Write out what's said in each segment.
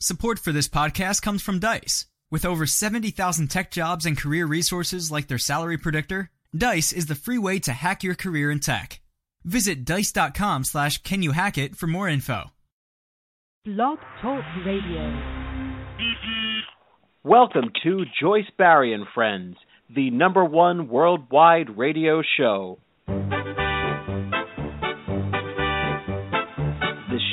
Support for this podcast comes from Dice. With over 70,000 tech jobs and career resources like their salary predictor, Dice is the free way to hack your career in tech. Visit dice.com slash can you hack it for more info. Blog Talk Radio. Welcome to Joyce Barrie and Friends, the number one worldwide radio show.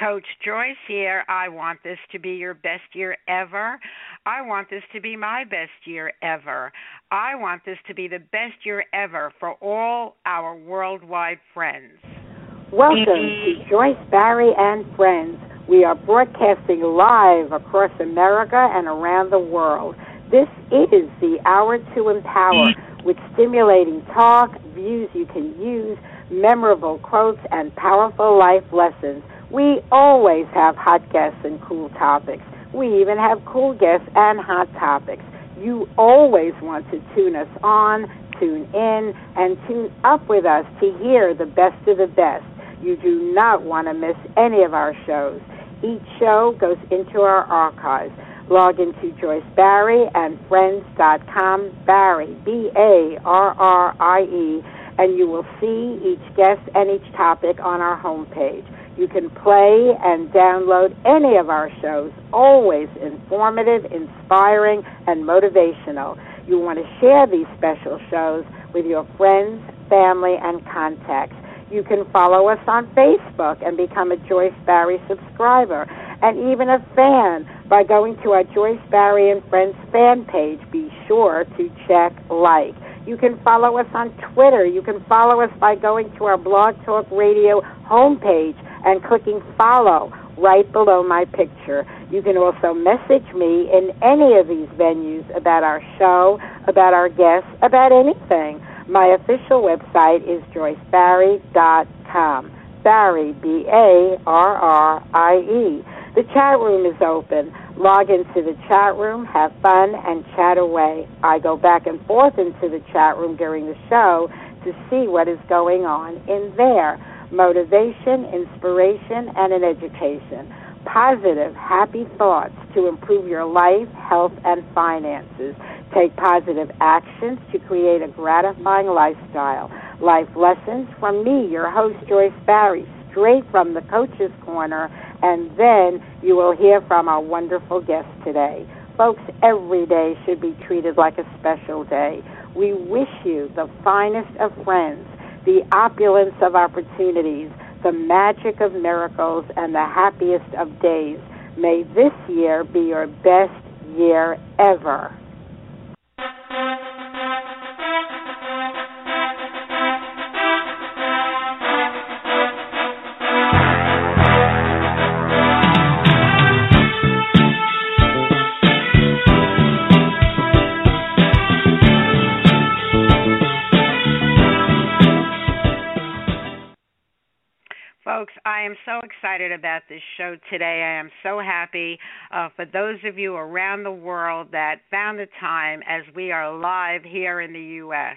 Coach Joyce here. I want this to be your best year ever. I want this to be my best year ever. I want this to be the best year ever for all our worldwide friends. Welcome to Joyce Barrie and Friends. We are broadcasting live across America and around the world. This is the Hour to Empower mm. with stimulating talk, views you can use, memorable quotes, and powerful life lessons. We always have hot guests and cool topics. We even have cool guests and hot topics. You always want to tune us on, tune in, and tune up with us to hear the best of the best. You do not want to miss any of our shows. Each show goes into our archives. Log into Joyce Barrie and Friends.com, Barrie, B A R R I E, and you will see each guest and each topic on our homepage. You can play and download any of our shows, always informative, inspiring, and motivational. You want to share these special shows with your friends, family, and contacts. You can follow us on Facebook and become a Joyce Barrie subscriber and even a fan by going to our Joyce Barrie and Friends fan page. Be sure to check like. You can follow us on Twitter. You can follow us by going to our Blog Talk Radio homepage and clicking follow right below my picture. You can also message me in any of these venues about our show, about our guests, about anything. My official website is joycebarrie.com. Barrie, B A R R I E. The chat room is open. Log into the chat room, have fun, and chat away. I go back and forth into the chat room during the show to see what is going on in there motivation, inspiration, and an education. Positive, happy thoughts to improve your life, health, and finances. Take positive actions to create a gratifying lifestyle. Life lessons from me, your host, Joyce Barrie, straight from the Coach's Corner, and then you will hear from our wonderful guest today. Folks, every day should be treated like a special day. We wish you the finest of friends the opulence of opportunities, the magic of miracles, and the happiest of days. May this year be your best year ever. Folks, I am so excited about this show today. I am so happy uh, for those of you around the world that found the time as we are live here in the U.S.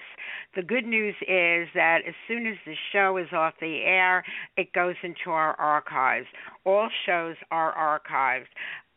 The good news is that as soon as the show is off the air, it goes into our archives. All shows are archived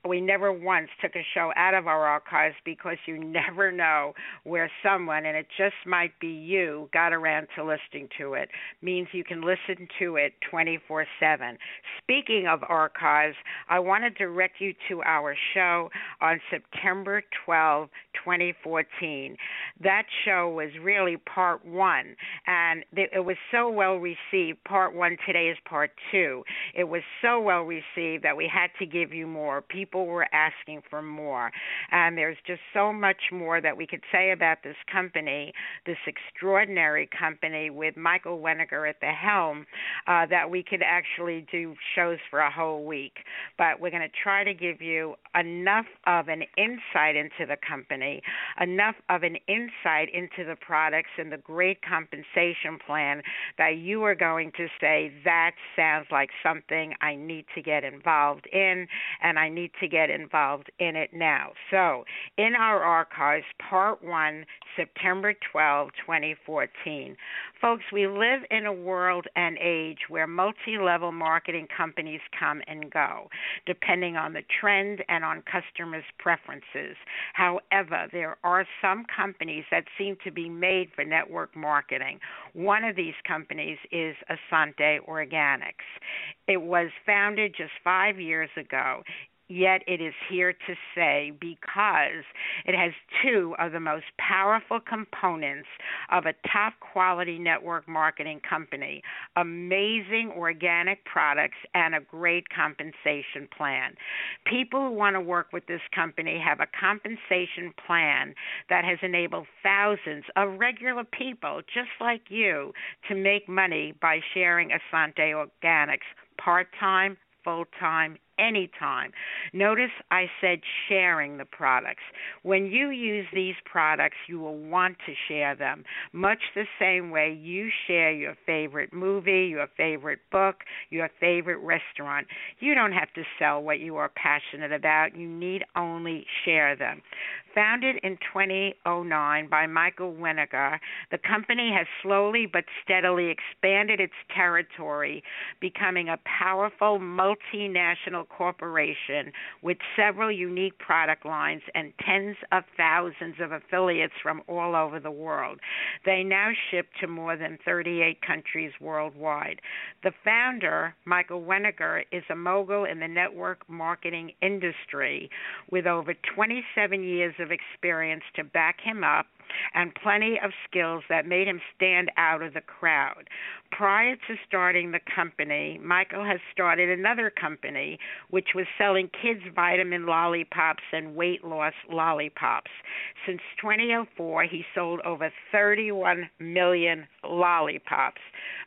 we never once took a show out of our archives because you never know where someone, and it just might be you, got around to listening to it. Means you can listen to it 24 7. Speaking of archives, I want to direct you to our show on September 12, 2014. that show was really part one, and it was so well received. Part one today is part two. It was so well received that we had to give you more. People were asking for more, and there's just so much more that we could say about this company, this extraordinary company with Michael Wenniger at the helm, uh, that we could actually do shows for a whole week. But we're going to try to give you enough of an insight into the company, enough of an insight into the products and the great compensation plan that you are going to say, that sounds like something I need to get involved in, and I need to get involved in it now. So, in our archives, part one, September 12, 2014. Folks, we live in a world and age where multi level marketing companies come and go, depending on the trend and on customers' preferences. However, there are some companies that seem to be made for network marketing. One of these companies is Essante Organics. It was founded just five years ago yet it is here to say because it has two of the most powerful components of a top quality network marketing company amazing organic products and a great compensation plan. People who want to work with this company have a compensation plan that has enabled thousands of regular people just like you to make money by sharing Essante Organics part time, full time, anytime. Notice I said sharing the products. When you use these products, you will want to share them, much the same way you share your favorite movie, your favorite book, your favorite restaurant. You don't have to sell what you are passionate about, you need only share them. Founded in 2009 by Michael Wenniger, the company has slowly but steadily expanded its territory, becoming a powerful multinational corporation with several unique product lines and tens of thousands of affiliates from all over the world. They now ship to more than 38 countries worldwide. The founder, Michael Wenniger, is a mogul in the network marketing industry with over 27 years of experience to back him up and plenty of skills that made him stand out of the crowd. Prior to starting the company, Michael has started another company which was selling kids' vitamin lollipops and weight loss lollipops. Since 2004, he sold over 31 million lollipops.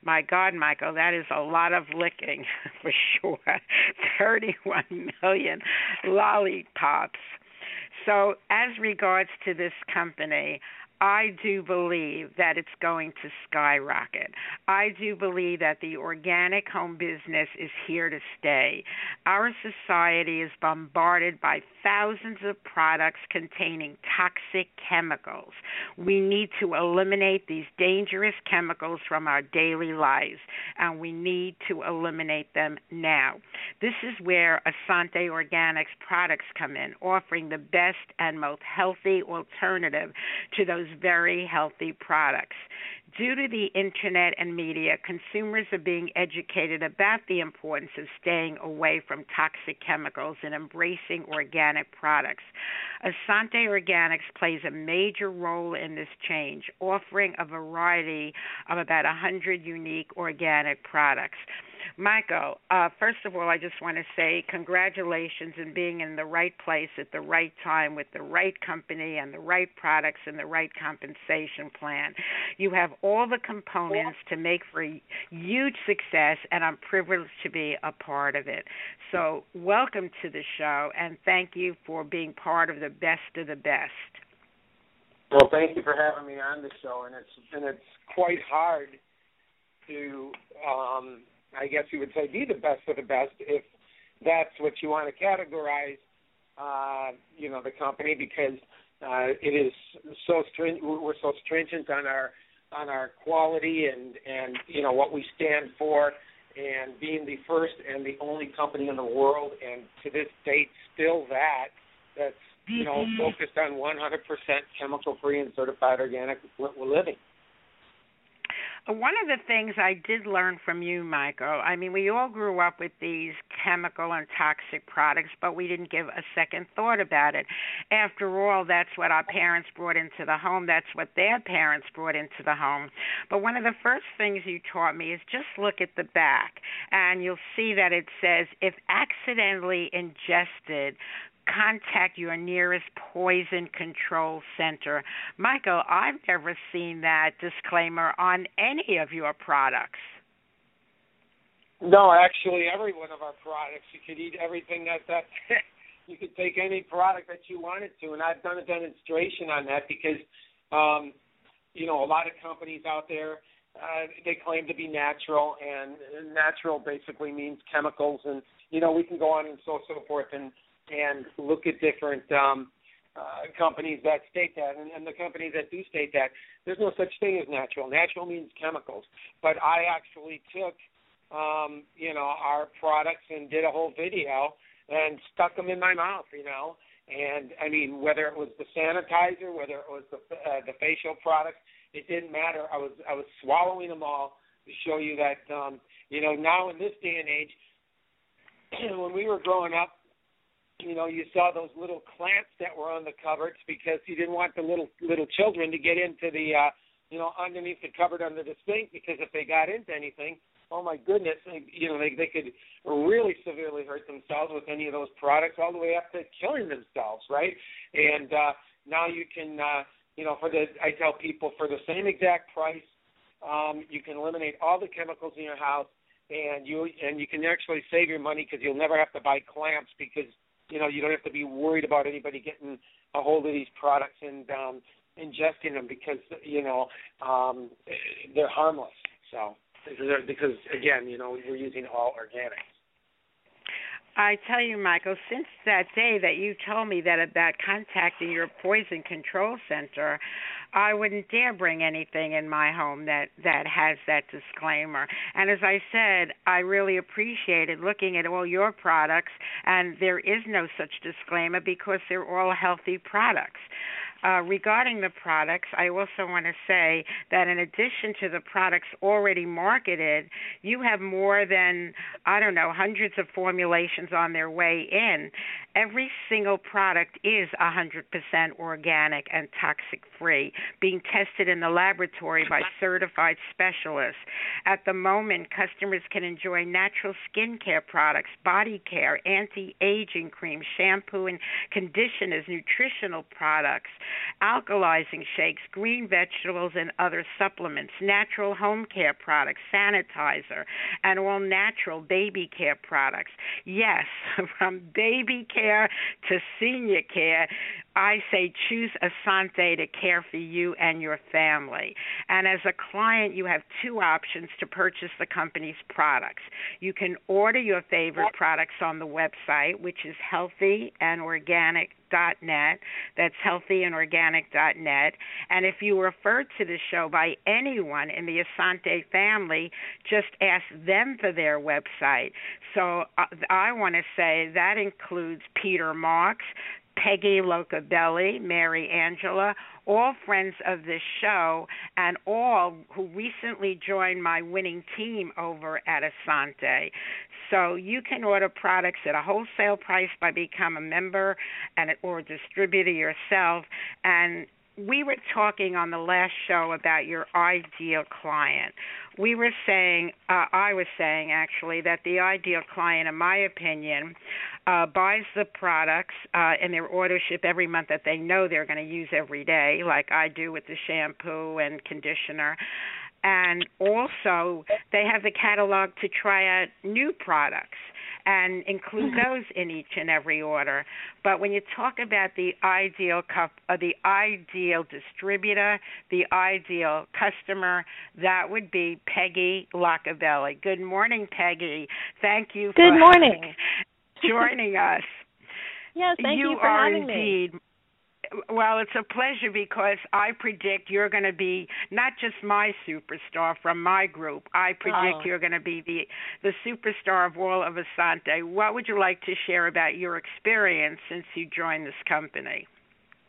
My God, Michael, that is a lot of licking for sure. 31 million lollipops. So, as regards to this company, I do believe that it's going to skyrocket. I do believe that the organic home business is here to stay. Our society is bombarded by thousands of products containing toxic chemicals. We need to eliminate these dangerous chemicals from our daily lives, and we need to eliminate them now. This is where Essante Organics products come in, offering the best and most healthy alternative to those very healthy products. Due to the internet and media, consumers are being educated about the importance of staying away from toxic chemicals and embracing organic products. Essante Organics plays a major role in this change, offering a variety of about 100 unique organic products. Michael, uh, first of all, I just want to say congratulations in being in the right place at the right time with the right company and the right products and the right compensation plan. You have all the components to make for a huge success, and I'm privileged to be a part of it. So, welcome to the show, and thank you for being part of the best of the best. Well, thank you for having me on the show, and it's and it's quite hard to um, I guess you would say, be the best of the best if that's what you want to categorize, uh, you know, the company because uh, it is so stringent. We're so stringent on our on our quality and and you know what we stand for, and being the first and the only company in the world, and to this date still that that's you know mm-hmm. focused on 100% chemical free and certified organic living. One of the things I did learn from you, Michael, I mean, we all grew up with these chemical and toxic products, but we didn't give a second thought about it. After all, that's what our parents brought into the home, that's what their parents brought into the home. But one of the first things you taught me is just look at the back, and you'll see that it says if accidentally ingested, contact your nearest poison control center. Michael, I've never seen that disclaimer on any of your products. No, actually, every one of our products, you could eat everything that that. you could take any product that you wanted to, and I've done a demonstration on that because, um, you know, a lot of companies out there uh, they claim to be natural, and natural basically means chemicals, and you know we can go on and so so forth, and and look at different um, uh, companies that state that, and, and the companies that do state that. There's no such thing as natural. Natural means chemicals. But I actually took, um, you know, our products and did a whole video and stuck them in my mouth, you know. And I mean, whether it was the sanitizer, whether it was the uh, the facial products, it didn't matter. I was I was swallowing them all to show you that, um, you know, now in this day and age, when we were growing up, you know, you saw those little clamps that were on the cupboards because you didn't want the little little children to get into the uh you know, underneath the cupboard under the sink because if they got into anything, oh my goodness, they, you know, they they could really severely hurt themselves with any of those products all the way up to killing themselves, right? And uh now you can uh you know, for the I tell people for the same exact price, um you can eliminate all the chemicals in your house and you and you can actually save your money because you'll never have to buy clamps because you know you don't have to be worried about anybody getting a hold of these products and um, ingesting them because you know um, they're harmless. So because again, you know we're using all organic. I tell you, Michael, since that day that you told me that about contacting your poison control center, I wouldn't dare bring anything in my home that that has that disclaimer. And as I said, I really appreciated looking at all your products, and there is no such disclaimer because they're all healthy products. Uh, regarding the products, I also want to say that in addition to the products already marketed, you have more than, I don't know, hundreds of formulations on their way in. Every single product is 100% organic and toxic free, being tested in the laboratory by certified specialists. At the moment, customers can enjoy natural skincare products, body care, anti aging cream, shampoo and conditioners, nutritional products alkalizing shakes, green vegetables, and other supplements, natural home care products, sanitizer, and all natural baby care products. Yes, from baby care to senior care, I say choose Essante to care for you and your family. And as a client, you have two options to purchase the company's products. You can order your favorite products on the website, which is healthy and organic net. That's healthyandorganic.net. And if you referred to the show by anyone in the Essante family, just ask them for their website. So uh, I want to say that includes Peter Marks, Peggy Locabelli, Mary Angela, all friends of this show, and all who recently joined my winning team over at Essante. So you can order products at a wholesale price by becoming a member and or a distributor yourself. And we were talking on the last show about your ideal client. We were saying, uh, I was saying actually, that the ideal client, in my opinion, uh, buys the products uh, and their order ship every month that they know they're going to use every day, like I do with the shampoo and conditioner. And also, they have the catalog to try out new products and include mm-hmm. those in each and every order. But when you talk about the ideal cup, uh, the ideal distributor, the ideal customer, that would be Peggy Lockabelli. Good morning, Peggy. Thank you. Good for morning. joining us. Yes, thank you, you for are having indeed me. Well, it's a pleasure because I predict you're going to be not just my superstar from my group. I predict oh. you're going to be the the superstar of all of Essante. What would you like to share about your experience since you joined this company?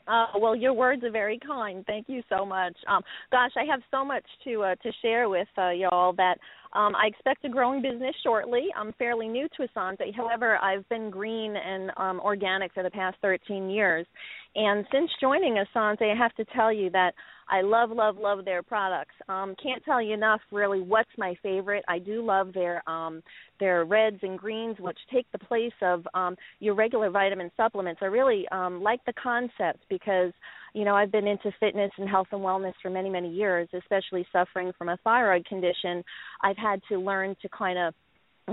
Uh, well, your words are very kind. Thank you so much. Um, gosh, I have so much to uh, to share with uh, y'all that um, I expect a growing business shortly. I'm fairly new to Essante. However, I've been green and um, organic for the past 13 years. And since joining Essante, I have to tell you that I love, love, love their products. Um, can't tell you enough, really, what's my favorite. I do love their um, their reds and greens, which take the place of um, your regular vitamin supplements. I really um, like the concept because you know I've been into fitness and health and wellness for many, many years, especially suffering from a thyroid condition. I've had to learn to kind of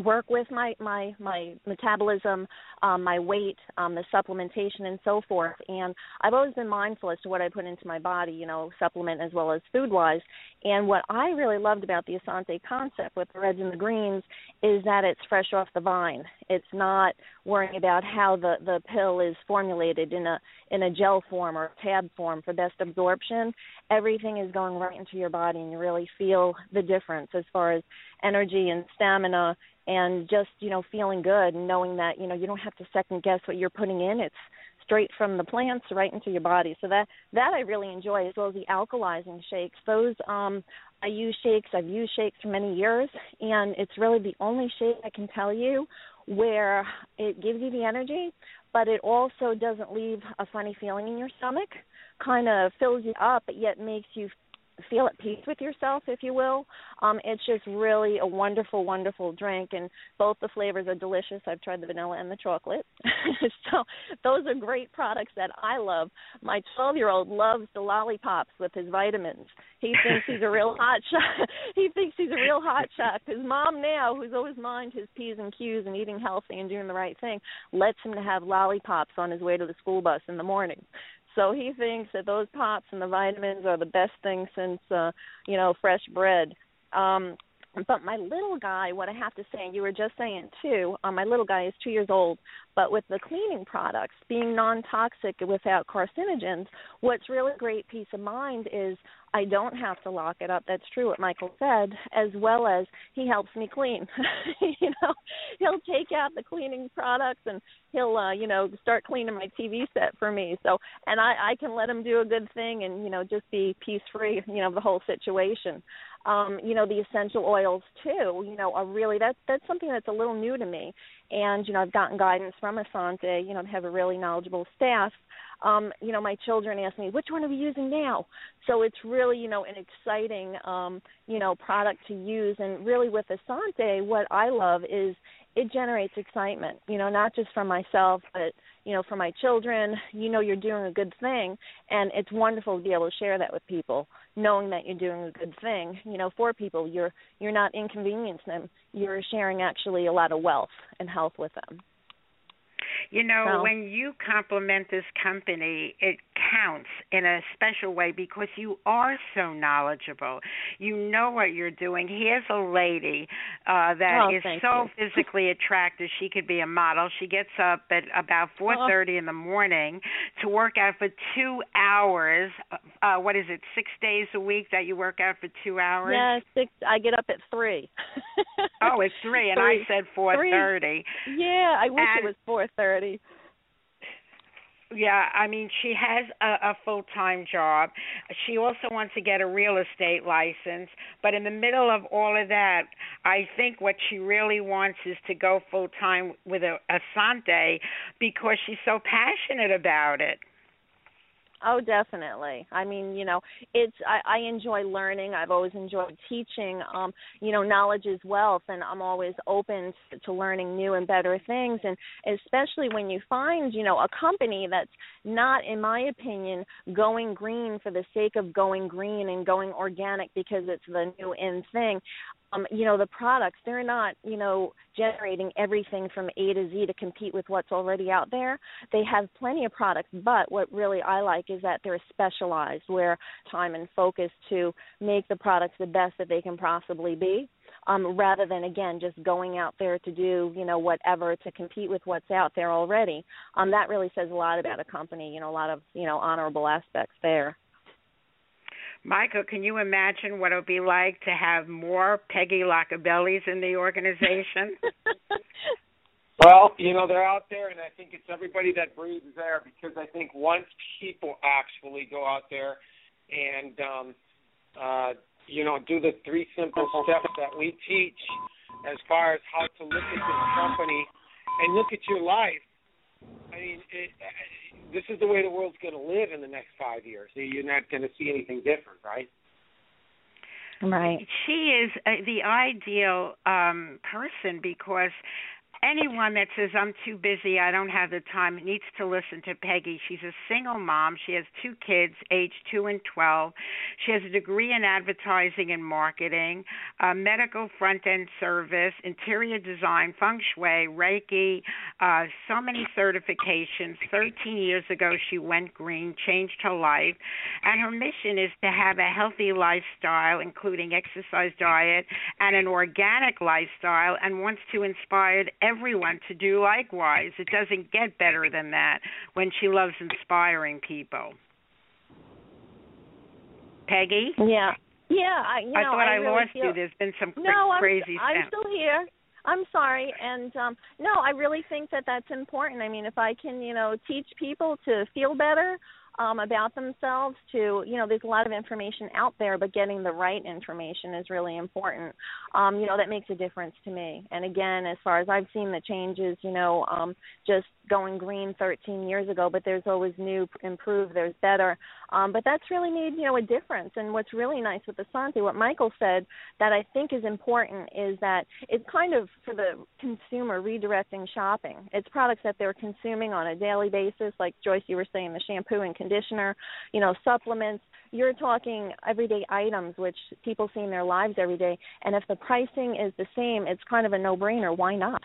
work with my my my metabolism, um, my weight, um, the supplementation, and so forth. And I've always been mindful as to what I put into my body, you know, supplement as well as food wise. And what I really loved about the Essante concept with the reds and the greens is that it's fresh off the vine. It's not worrying about how the the pill is formulated in a in a gel form or a tab form for best absorption. Everything is going right into your body, and you really feel the difference as far as energy and stamina and just you know feeling good and knowing that you know you don't have to second guess what you're putting in. It's straight from the plants right into your body. So that that i really enjoy as well as the alkalizing shakes. Those um i use shakes. I've used shakes for many years and it's really the only shake i can tell you where it gives you the energy but it also doesn't leave a funny feeling in your stomach kind of fills you up but yet makes you feel at peace with yourself, if you will. Um, it's just really a wonderful, wonderful drink, and both the flavors are delicious. I've tried the vanilla and the chocolate, those are great products that I love. My 12-year-old loves the lollipops with his vitamins. He thinks he's a real hot shot. he thinks he's a real hot shot. His mom now, who's always mind his p's and q's and eating healthy and doing the right thing, lets him to have lollipops on his way to the school bus in the morning. So he thinks that those pops and the vitamins are the best thing since uh, you know fresh bread. Um, but my little guy, what I have to say, you were just saying too, um, my little guy is two years old. But with the cleaning products being non-toxic without carcinogens, what's really great peace of mind is I don't have to lock it up. That's true what Michael said, as well as he helps me clean. you know, he'll take out the cleaning products and he'll uh, you know, start cleaning my TV set for me. So, and I I can let him do a good thing and, you know, just be peace free, you know, the whole situation. Um, you know, the essential oils too, you know, are really that's that's something that's a little new to me. And, you know, I've gotten guidance from Essante, you know, to have a really knowledgeable staff um, you know, my children ask me, which one are we using now? So it's really, you know, an exciting, um, you know, product to use. And really with Essante, what I love is it generates excitement, you know, not just for myself, but, you know, for my children. You know, you're doing a good thing. And it's wonderful to be able to share that with people, knowing that you're doing a good thing, you know, for people. You're, you're not inconveniencing them. You're sharing actually a lot of wealth and health with them. You know, when you compliment this company, it counts in a special way because you are so knowledgeable. You know what you're doing. Here's a lady uh that oh, is so you. physically attractive. She could be a model. She gets up at about 4:30 oh. in the morning to work out for 2 hours. Uh what is it? 6 days a week that you work out for 2 hours? Yeah, 6 I get up at 3. oh, it's 3 and three. I said 4:30. Yeah, I wish and, it was 4:30. Yeah, I mean, she has a, a full time job. She also wants to get a real estate license. But in the middle of all of that, I think what she really wants is to go full time with a, Essante because she's so passionate about it. Oh, definitely. I mean, you know, it's I, I enjoy learning. I've always enjoyed teaching. Um, you know, knowledge is wealth, and I'm always open to, to learning new and better things. And especially when you find, you know, a company that's not, in my opinion, going green for the sake of going green and going organic because it's the new in thing um, you know, the products, they're not, you know, generating everything from A to Z to compete with what's already out there. They have plenty of products, but what really I like is that they're specialized where time and focus to make the products the best that they can possibly be. Um, rather than again just going out there to do you know whatever to compete with what's out there already. Um, that really says a lot about a company. You know, a lot of you know honorable aspects there. Michael, can you imagine what it would be like to have more Peggy Lockabellis in the organization? Well, you know they're out there, and I think it's everybody that breathes air because I think once people actually go out there and um, uh, you know do the three simple steps that we teach as far as how to look at this company and look at your life. I mean, it, this is the way the world's going to live in the next five years. So You're not going to see anything different, right? Right. She is uh, the ideal um person because anyone that says I'm too busy, I don't have the time, needs to listen to Peggy. She's a single mom. She has two kids, aged two and twelve. She has a degree in advertising and marketing, a medical front end service, interior design, feng shui, Reiki, uh, so many certifications. Thirteen years ago, she went green, changed her life, and her mission is to have a healthy lifestyle, including exercise, diet, and an organic lifestyle, and wants to inspire everyone to do likewise. It doesn't get better than that when she loves inspiring people. Peggy? Yeah. Yeah, I you know, I thought I, really lost feel, you. There's been some no, crazy I'm. I'm still here. I'm sorry, and um no, I really think that that's important. I mean, if I can, you know, teach people to feel better um about themselves to, you know, there's a lot of information out there, but getting the right information is really important. Um, you know, that makes a difference to me. And again, as far as I've seen the changes, you know, um just going green 13 years ago, but there's always new, improved, there's better. Um, but that's really made you know a difference. And what's really nice with Essante, what Michael said that I think is important is that it's kind of for the consumer redirecting shopping. It's products that they're consuming on a daily basis, like Joyce, you were saying, the shampoo and conditioner, you know, supplements. You're talking everyday items which people see in their lives every day, and if the pricing is the same, it's kind of a no-brainer. Why not?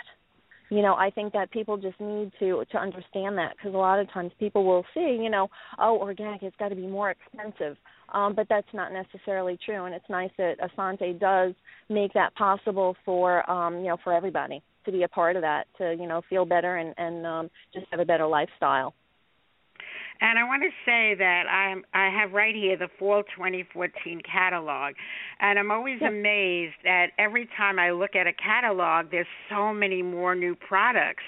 You know i think that people just need to to understand that because a lot of times people will see you know oh organic it's got to be more expensive. Um but that's not necessarily true and it's nice that essante does make that possible for um you know for everybody to be a part of that to you know feel better and and um just have a better lifestyle And I want to say that I'm I have right here the fall 2014 catalog, and I'm always Yep. amazed that every time I look at a catalog, there's so many more new products.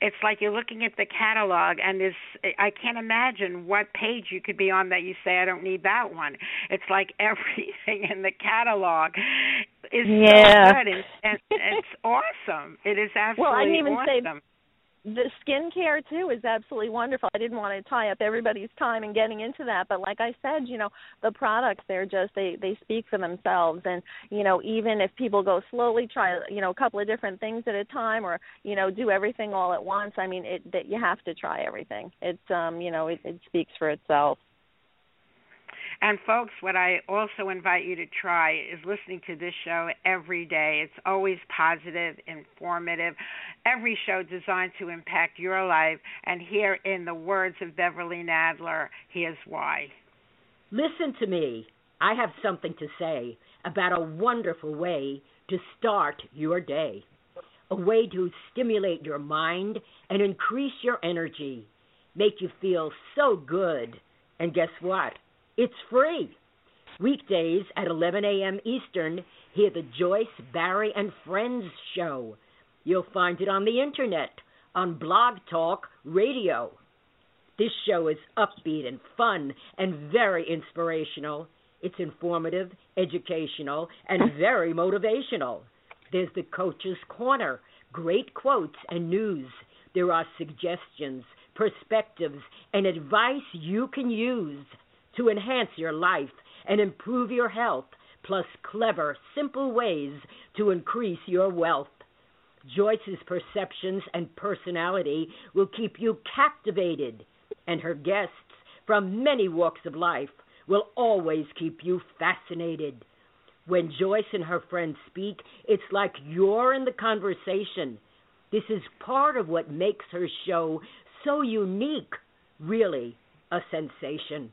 It's like you're looking at the catalog, and there's I can't imagine what page you could be on that you say I don't need that one. It's like everything in the catalog is Yeah. so good, and, and it's awesome. It is absolutely Well, I didn't even say awesome. The skincare too is absolutely wonderful. I didn't want to tie up everybody's time in getting into that, but like I said, you know, the products they're just they they speak for themselves and you know, even if people go slowly try, you know, a couple of different things at a time or, you know, do everything all at once, I mean, it that you have to try everything. It's um, you know, it, it speaks for itself. And folks, what I also invite you to try is listening to this show every day. It's always positive, informative. Every show designed to impact your life. And here, in the words of Beverly Nadler, here's why. Listen to me. I have something to say about a wonderful way to start your day. A way to stimulate your mind and increase your energy. Make you feel so good. And guess what? It's free. Weekdays at 11 a.m. Eastern, hear the Joyce, Barrie, and Friends show. You'll find it on the internet, on Blog Talk Radio. This show is upbeat and fun and very inspirational. It's informative, educational, and very motivational. There's the Coach's Corner, great quotes and news. There are suggestions, perspectives, and advice you can use to enhance your life and improve your health, plus clever, simple ways to increase your wealth. Joyce's perceptions and personality will keep you captivated, and her guests from many walks of life will always keep you fascinated. When Joyce and her friends speak, it's like you're in the conversation. This is part of what makes her show so unique, really a sensation.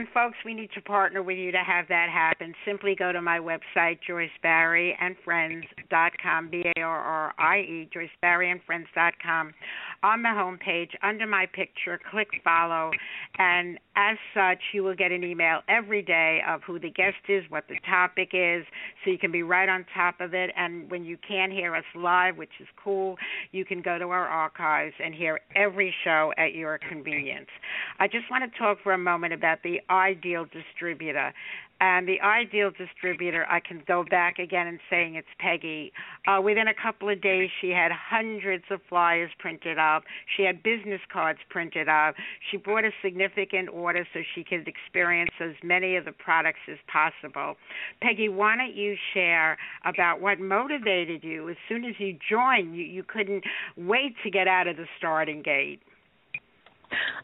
And folks, we need to partner with you to have that happen. Simply go to my website, JoyceBarrieandFriends.com, B-A-R-R-I-E, JoyceBarrieandFriends.com. On the home page, under my picture, click follow, and as such, you will get an email every day of who the guest is, what the topic is, so you can be right on top of it. And when you can't hear us live, which is cool, you can go to our archives and hear every show at your convenience. I just want to talk for a moment about the ideal distributor. And the ideal distributor, I can go back again and saying it's Peggy. Uh, within a couple of days, she had hundreds of flyers printed up. She had business cards printed up. She bought a significant order so she could experience as many of the products as possible. Peggy, why don't you share about what motivated you? As soon as you joined, you, you couldn't wait to get out of the starting gate.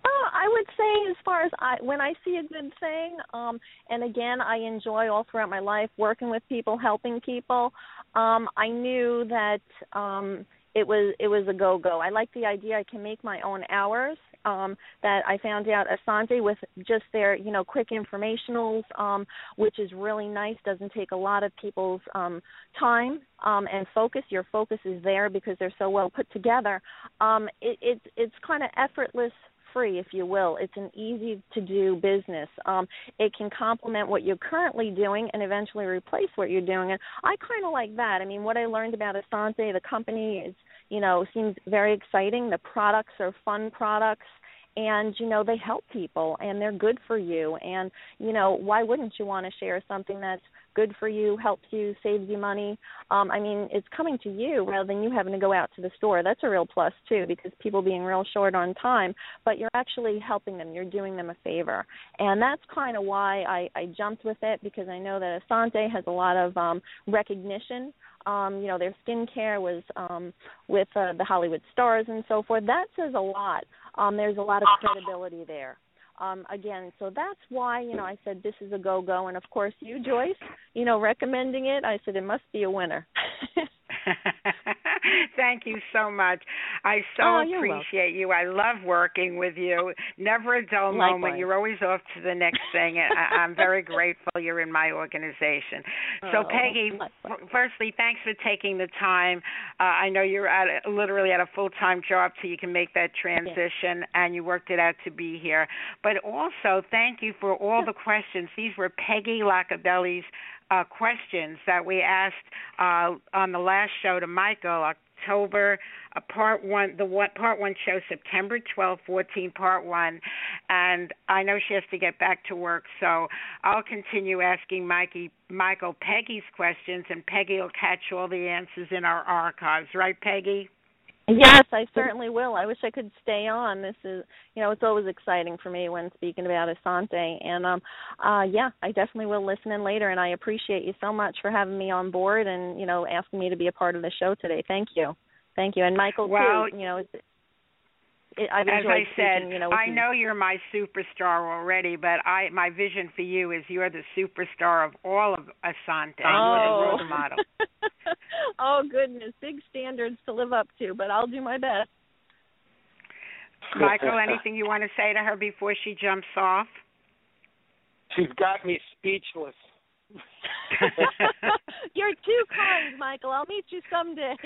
Oh, I would say as far as I when I see a good thing, um and again I enjoy all throughout my life working with people, helping people. Um I knew that um it was it was a go go. I like the idea I can make my own hours. Um, that I found out Essante with just their you know quick informationals, um, which is really nice. Doesn't take a lot of people's um, time um, and focus. Your focus is there because they're so well put together. Um, it, it's it's kind of effortless free, if you will. It's an easy to do business. Um, it can complement what you're currently doing and eventually replace what you're doing. And I kind of like that. I mean, what I learned about Essante, the company is, you know, seems very exciting. The products are fun products and you know they help people and they're good for you. And you know why wouldn't you want to share something that's good for you helps you saves you money? Um i mean it's coming to you rather than you having to go out to the store. That's a real plus too because people being real short on time but you're actually helping them. You're doing them a favor. And that's kind of why i i jumped with it because i know that essante has a lot of um recognition. Um, you know, their skincare was um, with uh, the Hollywood stars and so forth. That says a lot. Um, there's a lot of credibility there. Um, again, so that's why you know I said this is a go go, and of course you, Joyce, you know, recommending it. I said it must be a winner. Thank you so much. I so oh, appreciate you. I love working with you. Never a dull Likewise. moment. You're always off to the next thing. I, I'm very grateful you're in my organization. So, Oh, Peggy, likewise. firstly, thanks for taking the time. Uh, I know you're at a, literally at a full time job, so you can make that transition, and you worked it out to be here. But also, thank you for all the questions. These were Peggy Lacabelli's uh, questions that we asked uh, on the last show to Michael, October, uh, part one, the one, part one show, September 12, 14, part one. And I know she has to get back to work, so I'll continue asking Mikey, Michael Peggy's questions, and Peggy will catch all the answers in our archives. Right, Peggy? Yes, I certainly will. I wish I could stay on. This is, you know, it's always exciting for me when speaking about Essante, and um, uh, yeah, I definitely will listen in later. And I appreciate you so much for having me on board and you know asking me to be a part of the show today. Thank you, thank you, and Michael Well, too. You know, I've As I said, speaking, you know, I you. know you're my superstar already, but I my vision for you is you're the superstar of all of Essante. You're Oh. the role oh. model. oh goodness, big standards to live up to, but I'll do my best. Uh, Michael, uh, anything you want to say to her before she jumps off? She's got me speechless. You're too kind, Michael. I'll meet you someday.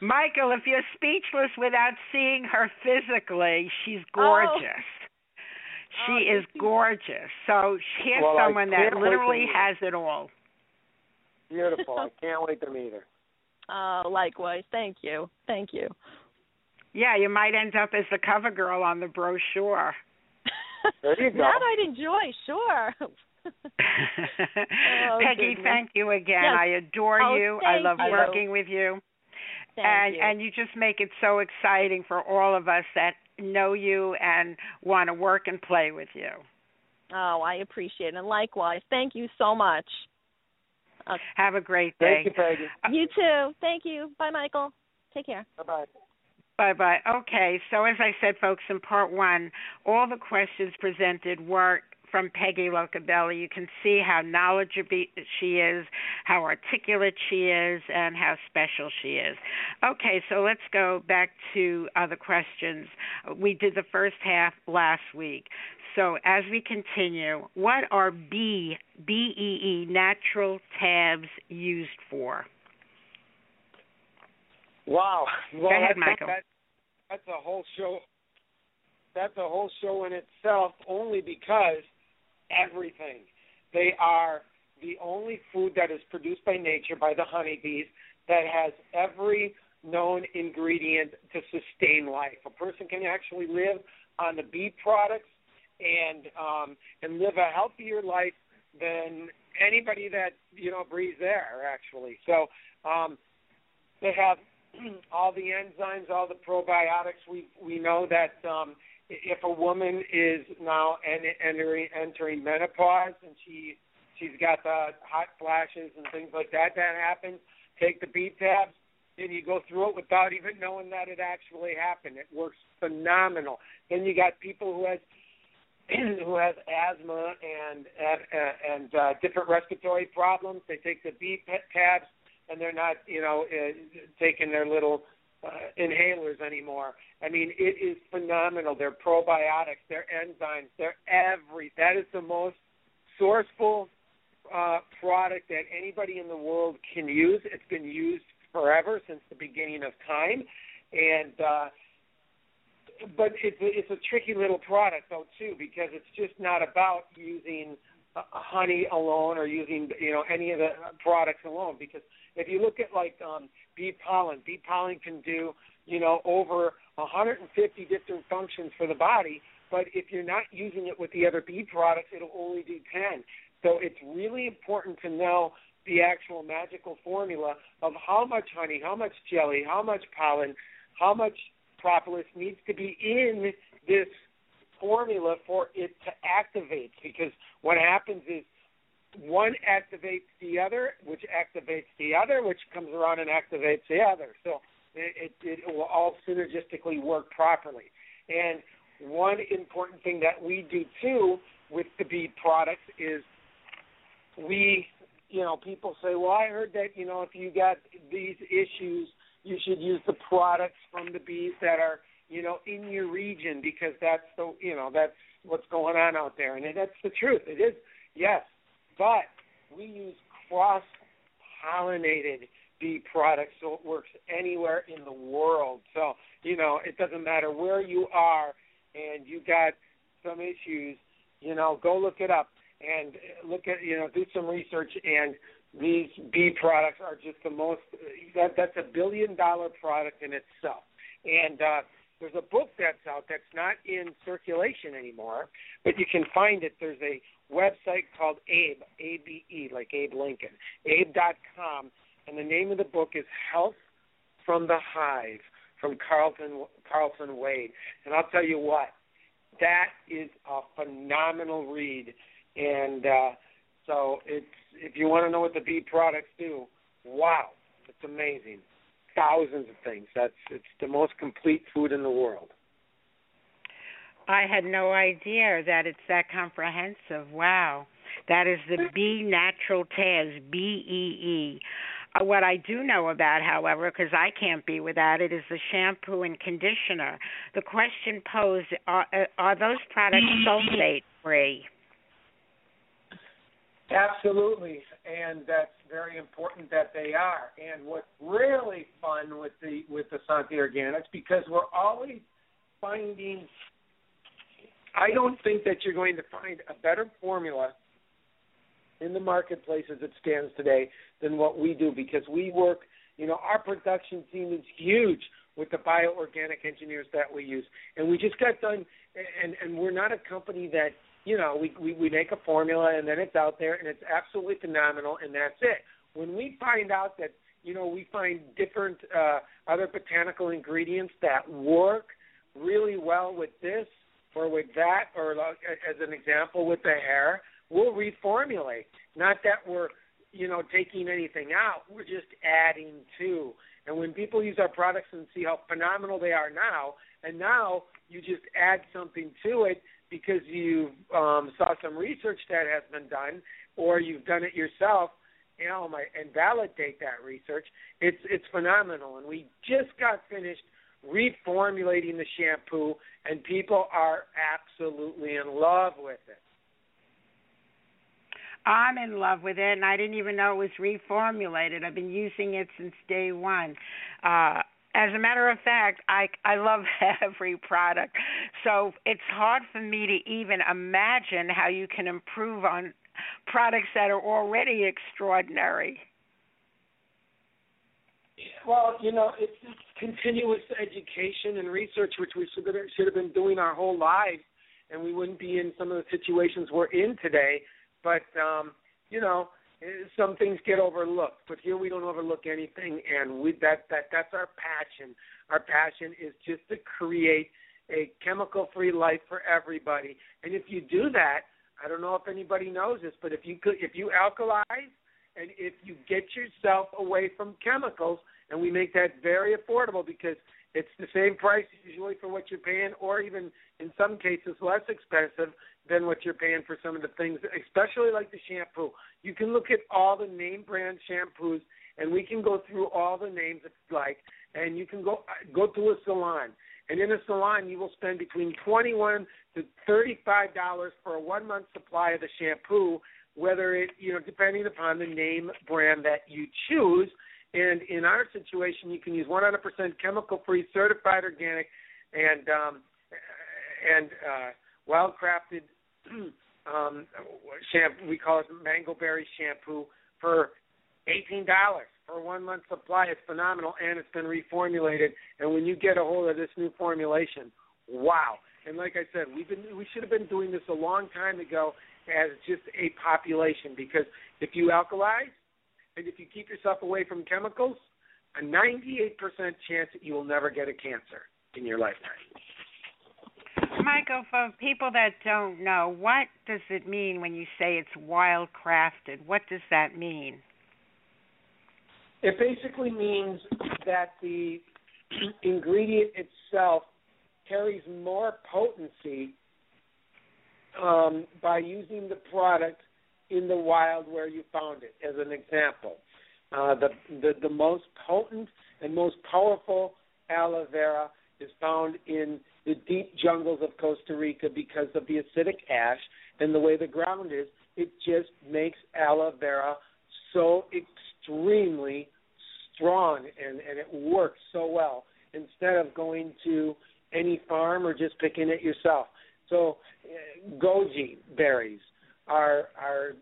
Michael, if you're speechless without seeing her physically, she's gorgeous. Oh, she Oh, is gorgeous. So here's Well, someone that can't wait to literally has it all. Beautiful. I can't wait to meet her. Oh, likewise. Thank you. Thank you. Yeah, you might end up as the cover girl on the brochure. There you go. That I'd enjoy, sure. Oh, Peggy, goodness. thank you again. Yes. I adore Oh, you. I love you. working with you. Thank and you. and you just make it so exciting for all of us that know you and want to work and play with you. oh, I appreciate it. And likewise, thank you so much. Have a great day. Thank you, Peggy. Uh, you too. Thank you. Bye, Michael. Take care. Bye bye. Bye bye. Okay, so as I said, folks, in part one, all the questions presented were from Peggy Locabelli. You can see how knowledgeable she is, how articulate she is, and how special she is. Okay, so let's go back to other questions. We did the first half last week. So as we continue, what are B B E E natural tabs used for? Wow. Well, Go ahead, Michael. That, that's a whole show. That's a whole show in itself, only because everything. They are the only food that is produced by nature by the honeybees that has every known ingredient to sustain life. A person can actually live on the bee products and um, and live a healthier life than anybody that you know breathes air. Actually, so um, they have all the enzymes, all the probiotics. We we know that um, if a woman is now entering entering menopause and she she's got the hot flashes and things like that that happens, take the B tabs and you go through it without even knowing that it actually happened. It works phenomenal. Then you got people who has who has asthma and and, and uh, different respiratory problems. They take the B tabs and they're not, you know, uh, taking their little uh, inhalers anymore. I mean, it is phenomenal. They're probiotics, they're enzymes, they're every. That is the most sourceful uh, product that anybody in the world can use. It's been used forever since the beginning of time, and uh, but it's it's a tricky little product though too because it's just not about using uh, honey alone or using you know any of the products alone because if you look at like um, bee pollen, bee pollen can do you know over 150 different functions for the body. But if you're not using it with the other bee products, it'll only do 10. So it's really important to know the actual magical formula of how much honey, how much jelly, how much pollen, how much propolis needs to be in this formula for it to activate. Because what happens is one activates the other, which activates the other, which comes around and activates the other. So it, it, it will all synergistically work properly. And one important thing that we do too with the bee products is we, you know, people say, well, I heard that, you know, if you got these issues, you should use the products from the bees that are, you know, in your region because that's the, you know, that's what's going on out there. And that's the truth. It is, yes, but we use cross pollinated bee products so it works anywhere in the world. So, you know, it doesn't matter where you are and you got some issues, you know, go look it up and look at, you know, do some research and these bee products are just the most that that's a billion dollar product in itself. And uh there's a book that's out that's not in circulation anymore, but you can find it. There's a website called Abe, A B E, like Abe Lincoln, Abe.com, and the name of the book is Health from the Hive from Carlson Carlson Wade. And I'll tell you what, that is a phenomenal read. And uh, so it's if you want to know what the bee products do, wow, it's amazing. Thousands of things. That's it's the most complete food in the world. I had no idea that it's that comprehensive. Wow. That is the B Natural Taz, B E E. Uh, what I do know about, however, because I can't be without it, is the shampoo and conditioner. The question posed: Are, uh, are those products sulfate free? Absolutely, and that's very important that they are. And what's really fun with the with the Santi Organics because we're always finding. I don't think that you're going to find a better formula in the marketplace as it stands today than what we do because we work. You know, our production team is huge with the bioorganic engineers that we use, and we just got done. And and we're not a company that you know, we, we we make a formula and then it's out there and it's absolutely phenomenal and that's it. When we find out that you know we find different uh, other botanical ingredients that work really well with this or with that, or like, as an example with the hair, we'll reformulate. Not that we're you know taking anything out, we're just adding to. And when people use our products and see how phenomenal they are now, and now you just add something to it because you um, saw some research that has been done, or you've done it yourself, you know, and validate that research. It's it's phenomenal, and we just got finished reformulating the shampoo, and people are absolutely in love with it. I'm in love with it, and I didn't even know it was reformulated. I've been using it since day one. Uh, as a matter of fact, I I love every product, so it's hard for me to even imagine how you can improve on products that are already extraordinary. Well, you know, it's, it's continuous education and research, which we should have, should have been doing our whole lives, and we wouldn't be in some of the situations we're in today. But um, you know, some things get overlooked, but here we don't overlook anything, and we that that that's our passion. Our passion is just to create a chemical-free life for everybody. And if you do that, I don't know if anybody knows this, but if you could, if you alkalize and if you get yourself away from chemicals, and we make that very affordable because it's the same price usually for what you're paying, or even in some cases less expensive than what you're paying for some of the things, especially like the shampoo. You can look at all the name brand shampoos, and we can go through all the names if you like, and you can go go to a salon. And in a salon, you will spend between twenty-one to thirty-five dollars for a one-month supply of the shampoo, whether it you know depending upon the name brand that you choose. And in our situation, you can use 100% chemical-free, certified organic, and um, and uh, well crafted um, shampoo. We call it mango berry shampoo for eighteen dollars for one month supply. It's phenomenal, and it's been reformulated. And when you get a hold of this new formulation, wow! And like I said, we've been we should have been doing this a long time ago as just a population because if you alkalize and if you keep yourself away from chemicals, a 98% chance that you will never get a cancer in your lifetime. Michael, for people that don't know, what does it mean when you say it's wild crafted? What does that mean? It basically means that the ingredient itself carries more potency um, by using the product in the wild where you found it. As an example, uh, the, the the most potent and most powerful aloe vera is found in the deep jungles of Costa Rica because of the acidic ash and the way the ground is. It just makes aloe vera so extremely strong and, and it works so well instead of going to any farm or just picking it yourself. So uh, goji berries are are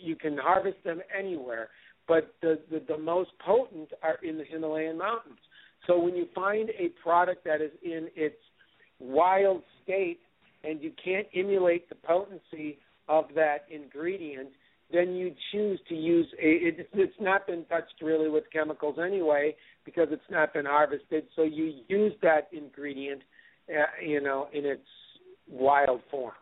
you can harvest them anywhere, but the, the the most potent are in the Himalayan mountains. So when you find a product that is in its wild state and you can't emulate the potency of that ingredient, then you choose to use a. It, it's not been touched really with chemicals anyway because it's not been harvested. So you use that ingredient, uh, you know, in its wild form.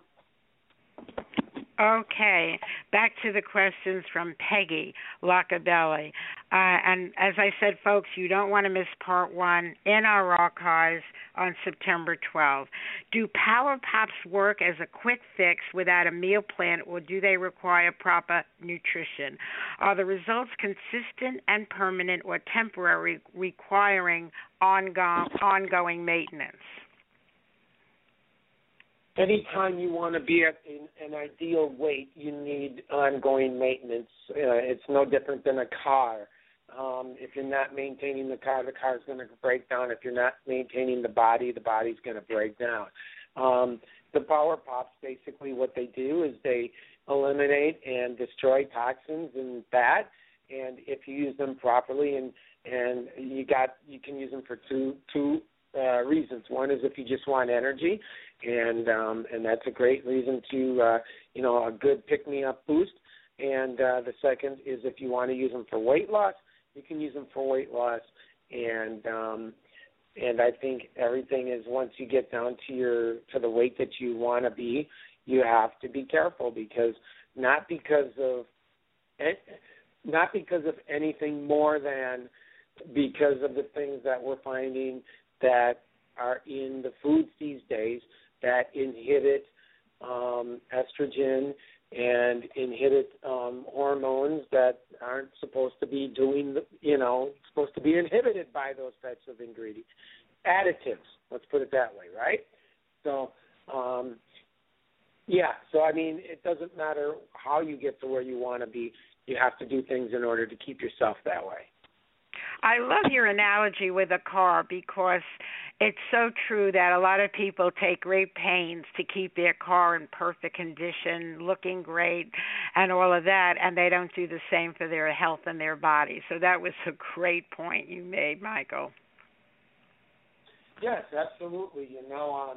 Okay, back to the questions from Peggy Lockabelli. Uh, and as I said, folks, you don't want to miss part one in our archives on September 12th. Do Power Pops work as a quick fix without a meal plan, or do they require proper nutrition? Are the results consistent and permanent, or temporary, requiring ongo- ongoing maintenance? Anytime you want to be at an, an ideal weight, you need ongoing maintenance. Uh, it's no different than a car. Um, if you're not maintaining the car, the car's going to break down. If you're not maintaining the body, the body's going to break down. Um, the Power Pops, basically, what they do is they eliminate and destroy toxins and fat. And if you use them properly, and and you got you can use them for two two uh, reasons. One is if you just want energy, and um, and that's a great reason to uh, you know a good pick me up boost. And uh, the second is if you want to use them for weight loss, you can use them for weight loss. And um, and I think everything is once you get down to your to the weight that you want to be, you have to be careful because not because of not because of anything more than because of the things that we're finding that are in the foods these days that inhibit um, estrogen and inhibit um, hormones that aren't supposed to be doing, the, you know, supposed to be inhibited by those types of ingredients. additives. Let's put it that way, right? So, um, yeah. So I mean, it doesn't matter how you get to where you want to be. You have to do things in order to keep yourself that way. I love your analogy with a car because it's so true that a lot of people take great pains to keep their car in perfect condition, looking great, and all of that, and they don't do the same for their health and their body. So that was a great point you made, Michael. Yes, absolutely. You know,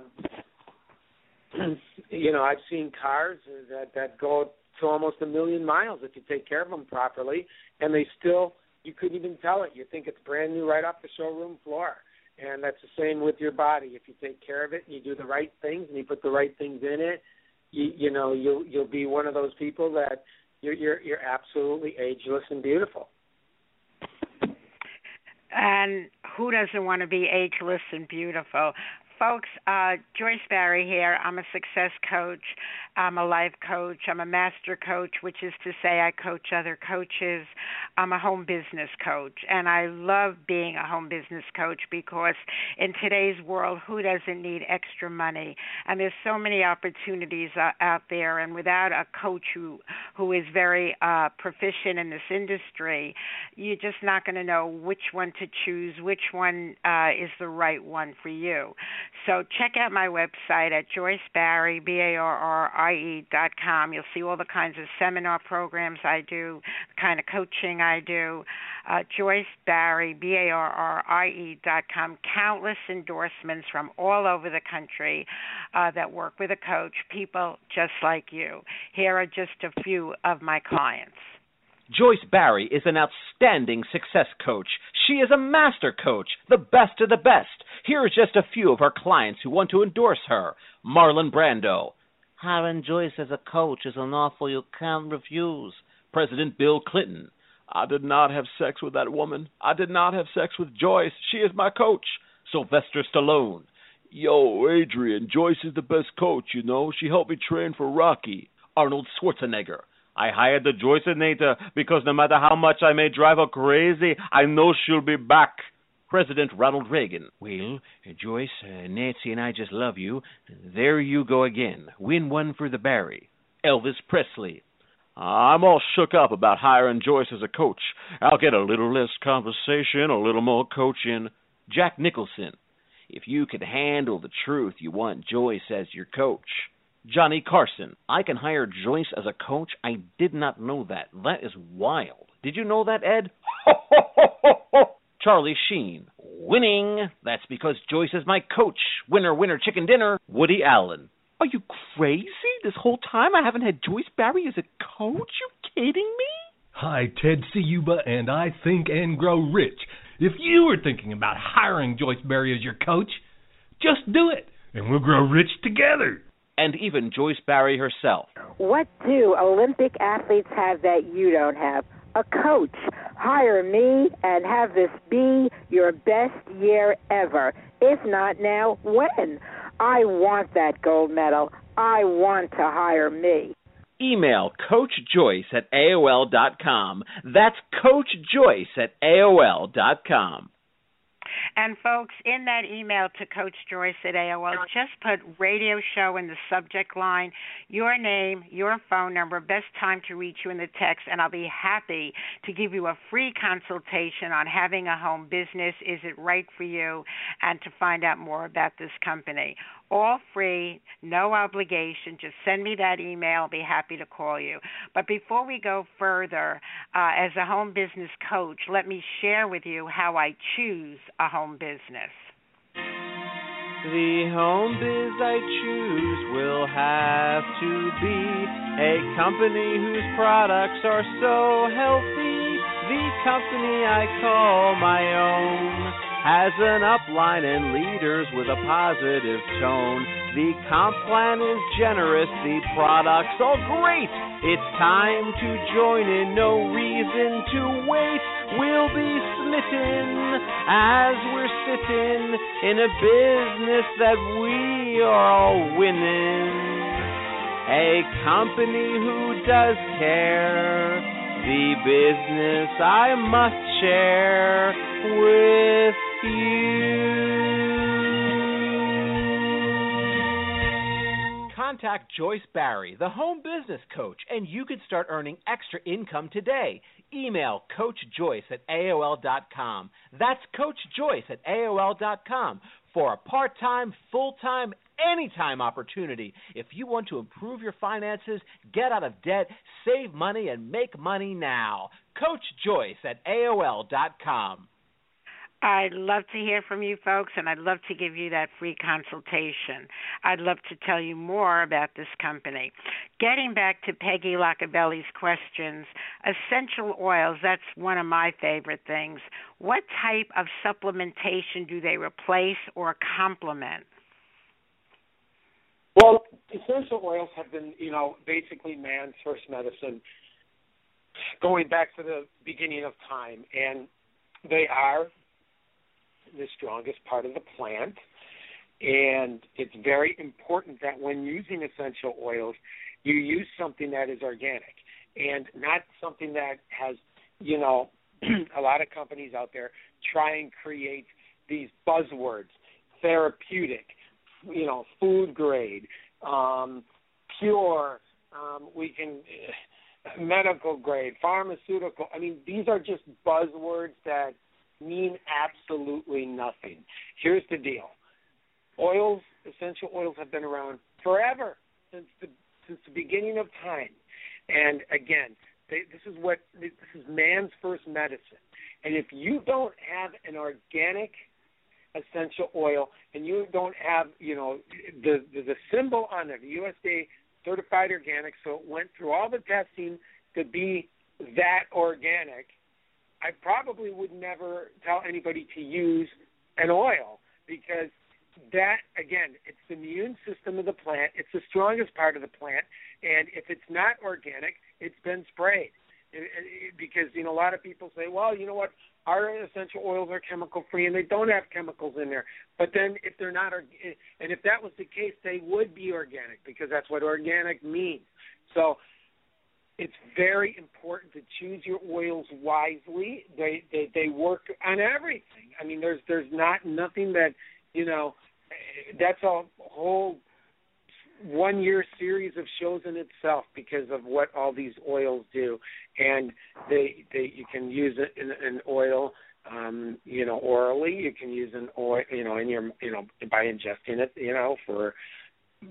um, you know, I've seen cars that that go to almost a million miles if you take care of them properly, and they still you couldn't even tell it. You think it's brand new right off the showroom floor. And that's the same with your body. If you take care of it and you do the right things and you put the right things in it, you you know you'll you'll be one of those people that you're you're you're absolutely ageless and beautiful. And who doesn't want to be ageless and beautiful? Folks, uh, Joyce Barrie here. I'm a success coach. I'm a life coach. I'm a master coach, which is to say, I coach other coaches. I'm a home business coach, and I love being a home business coach because in today's world, who doesn't need extra money? And there's so many opportunities uh, out there, and without a coach who who is very uh, proficient in this industry, you're just not going to know which one to choose, which one uh, is the right one for you. So check out my website at Joyce Barrie B A R R ie.com. You'll see all the kinds of seminar programs I do, the kind of coaching I do. Uh, Joyce Barrie, B A R R I com. Countless endorsements from all over the country uh, that work with a coach, people just like you. Here are just a few of my clients. Joyce Barrie is an outstanding success coach. She is a master coach, the best of the best. Here are just a few of her clients who want to endorse her. Marlon Brando, Hiring Joyce as a coach is an offer you can't refuse. President Bill Clinton. I did not have sex with that woman. I did not have sex with Joyce. She is my coach. Sylvester Stallone. Yo, Adrian, Joyce is the best coach, you know. She helped me train for Rocky. Arnold Schwarzenegger. I hired the Joyceinator because no matter how much I may drive her crazy, I know she'll be back. President Ronald Reagan. Well, Joyce, uh, Nancy and I just love you. There you go again. Win one for the Barrie. Elvis Presley. Uh, I'm all shook up about hiring Joyce as a coach. I'll get a little less conversation, a little more coaching. Jack Nicholson. If you could handle the truth, you want Joyce as your coach. Johnny Carson. I can hire Joyce as a coach. I did not know that. That is wild. Did you know that, Ed? Charlie Sheen. Winning. That's because Joyce is my coach. Winner, winner, chicken dinner. Woody Allen. Are you crazy? This whole time I haven't had Joyce Barrie as a coach? You kidding me? Hi, Ted Ciuba, and I think and grow rich. If you were thinking about hiring Joyce Barrie as your coach, just do it, and we'll grow rich together. And even Joyce Barrie herself. What do Olympic athletes have that you don't have? A coach. Hire me and have this be your best year ever. If not now, when? I want that gold medal. I want to hire me. Email Coach Joyce at AOL dot com. That's Coach Joyce at AOL dot com. And folks, in that email to Coach Joyce at AOL, just put radio show in the subject line, your name, your phone number, best time to reach you in the text, and I'll be happy to give you a free consultation on having a home business. Is it right for you? And to find out more about this company all free, no obligation. Just send me that email. I'll be happy to call you. But before we go further, uh, as a home business coach, let me share with you how I choose a home business. The home biz I choose will have to be a company whose products are so healthy. The company I call my own has an upline and leaders with a positive tone. The comp plan is generous, the products are great. It's time to join in, no reason to wait. We'll be smitten as we're sitting in a business that we are all winning. A company who does care the business I must share with you. Contact Joyce Barrie, the home business coach, and you could start earning extra income today. Email Coach Joyce at AOL.com. That's Coach Joyce at AOL.com for a part time, full time, anytime opportunity. If you want to improve your finances, get out of debt, save money, and make money now. Coach Joyce at AOL.com. I'd love to hear from you folks, and I'd love to give you that free consultation. I'd love to tell you more about this company. Getting back to Peggy Lacabelli's questions, essential oils, that's one of my favorite things. What type of supplementation do they replace or complement? Well, essential oils have been, you know, basically man's first medicine going back to the beginning of time. And they are the strongest part of the plant. And it's very important that when using essential oils, you use something that is organic and not something that has, you know, a lot of companies out there try and create these buzzwords therapeutic, you know, food grade, um, pure, um, we can medical grade, pharmaceutical. I mean, these are just buzzwords that mean absolutely nothing. Here's the deal: oils, essential oils, have been around forever since the since the beginning of time. And again, they, this is what this is man's first medicine. And if you don't have an organic essential oil and you don't have, you know, the the, the symbol on it, the USDA certified organic, so it went through all the testing to be that organic, I probably would never tell anybody to use an oil because that again, it's the immune system of the plant. It's the strongest part of the plant, and if it's not organic, it's been sprayed. Because you know a lot of people say, well, you know what, our essential oils are chemical free and they don't have chemicals in there. But then if they're not, and if that was the case, they would be organic because that's what organic means. So it's very important to choose your oils wisely. They they they work on everything. I mean, there's there's not nothing that you know. That's a whole one year series of shows in itself because of what all these oils do, and they they you can use it in an oil. Um, you know, orally, you can use an oil, you know, in your, you know, by ingesting it, you know, for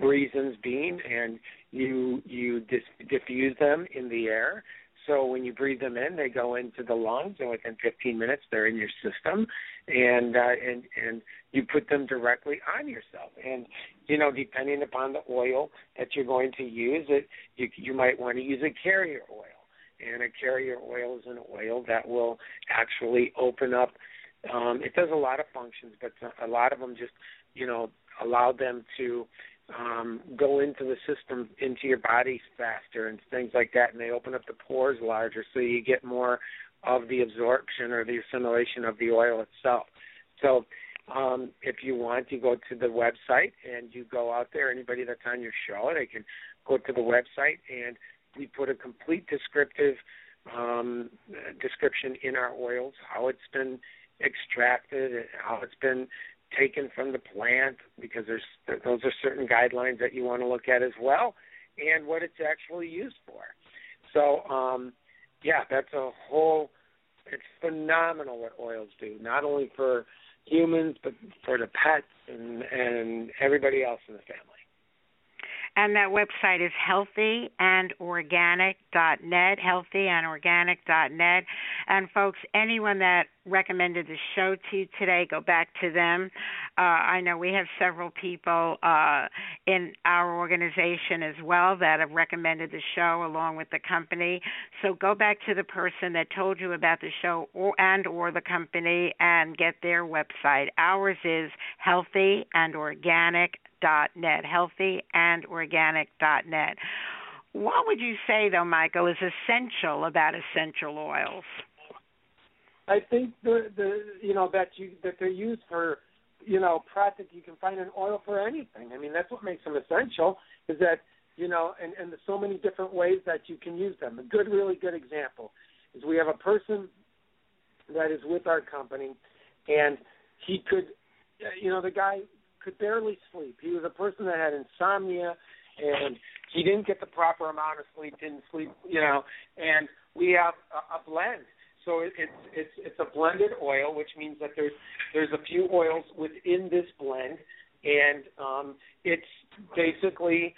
reasons being, and you you dis- diffuse them in the air. So when you breathe them in, they go into the lungs, and within 15 minutes, they're in your system, and uh, and and you put them directly on yourself. And you know, depending upon the oil that you're going to use, it you you might want to use a carrier oil, and a carrier oil is an oil that will actually open up. Um, it does a lot of functions, but a lot of them just you know allow them to um, go into the system, into your body faster, and things like that, and they open up the pores larger, so you get more of the absorption or the assimilation of the oil itself. So, um, if you want, you go to the website and you go out there. Anybody that's on your show, they can go to the website, and we put a complete descriptive um, description in our oils, how it's been extracted, how it's been taken from the plant because there's those are certain guidelines that you want to look at as well, and what it's actually used for. So, um, yeah, that's a whole. It's phenomenal what oils do, not only for humans but for the pets and and everybody else in the family. And that website is healthyandorganic.net, healthyandorganic.net. And folks, anyone that recommended the show to you today, go back to them. Uh, I know we have several people uh, in our organization as well that have recommended the show along with the company. So go back to the person that told you about the show or, and or the company and get their website. Ours is healthy and organic healthyandorganic.net. What would you say, though, Michael, is essential about essential oils? I think the the you know that you that they're used for you know practically you can find an oil for anything. I mean that's what makes them essential is that you know, and and there's so many different ways that you can use them. A good, really good example is we have a person that is with our company, and he could, you know, the guy could barely sleep. He was a person that had insomnia, and he didn't get the proper amount of sleep, didn't sleep, you know, and we have a, a blend. So it, it's it's it's a blended oil, which means that there's there's a few oils within this blend, and um, it's basically